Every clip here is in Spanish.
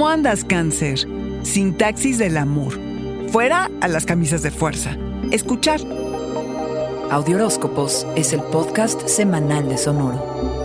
¿Cómo andas, cáncer? Sintaxis del amor. Fuera a las camisas de fuerza. Escuchar. Audioróscopos es el podcast semanal de Sonoro.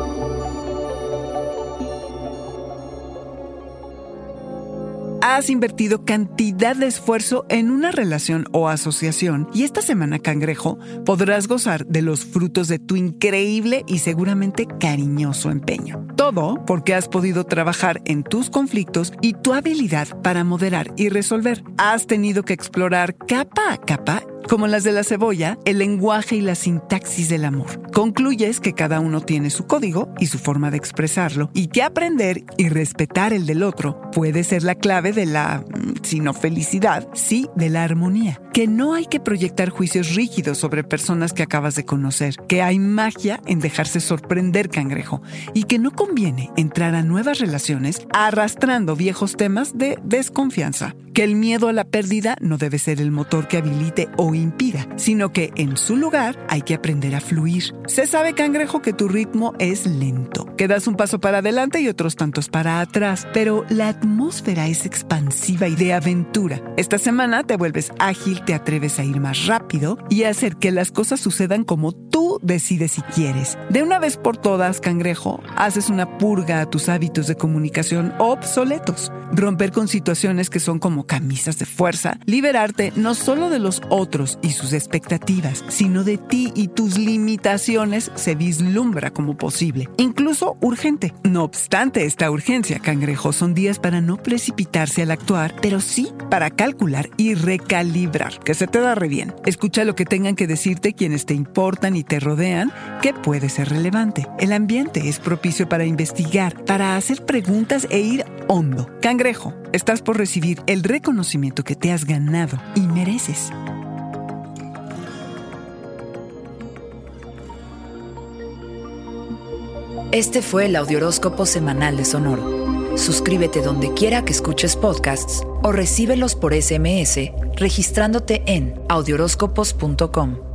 Has invertido cantidad de esfuerzo en una relación o asociación y esta semana, cangrejo, podrás gozar de los frutos de tu increíble y seguramente cariñoso empeño. Todo porque has podido trabajar en tus conflictos y tu habilidad para moderar y resolver. Has tenido que explorar capa a capa como las de la cebolla, el lenguaje y la sintaxis del amor. Concluyes que cada uno tiene su código y su forma de expresarlo y que aprender y respetar el del otro puede ser la clave de la, mm, si no felicidad, sí de la armonía. Que no hay que proyectar juicios rígidos sobre personas que acabas de conocer, que hay magia en dejarse sorprender cangrejo y que no conviene entrar a nuevas relaciones arrastrando viejos temas de desconfianza. Que el miedo a la pérdida no debe ser el motor que habilite o impida, sino que en su lugar hay que aprender a fluir. Se sabe, cangrejo, que tu ritmo es lento, que das un paso para adelante y otros tantos para atrás, pero la atmósfera es expansiva y de aventura. Esta semana te vuelves ágil, te atreves a ir más rápido y a hacer que las cosas sucedan como tú decides si quieres. De una vez por todas, cangrejo, haces una purga a tus hábitos de comunicación obsoletos. Romper con situaciones que son como camisas de fuerza, liberarte no solo de los otros y sus expectativas, sino de ti y tus limitaciones se vislumbra como posible, incluso urgente. No obstante esta urgencia, cangrejo, son días para no precipitarse al actuar, pero sí para calcular y recalibrar, que se te da re bien. Escucha lo que tengan que decirte quienes te importan y te rodean, que puede ser relevante. El ambiente es propicio para investigar, para hacer preguntas e ir hondo. Cangrejo, estás por recibir el reconocimiento que te has ganado y mereces. Este fue el Audioróscopo Semanal de Sonoro. Suscríbete donde quiera que escuches podcasts o recíbelos por SMS registrándote en audioróscopos.com.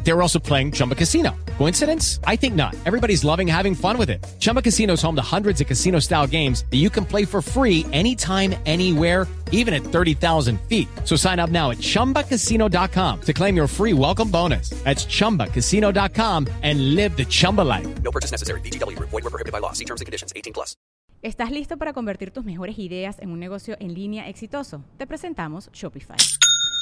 They were also playing Chumba Casino. Coincidence? I think not. Everybody's loving having fun with it. Chumba Casino is home to hundreds of casino style games that you can play for free anytime, anywhere, even at 30,000 feet. So sign up now at chumbacasino.com to claim your free welcome bonus. That's chumbacasino.com and live the Chumba life. No purchase necessary. VGW Group. Void were prohibited by law. See terms and conditions. 18 plus. ¿Estás listo para convertir tus mejores ideas en un negocio en línea exitoso? Te presentamos Shopify.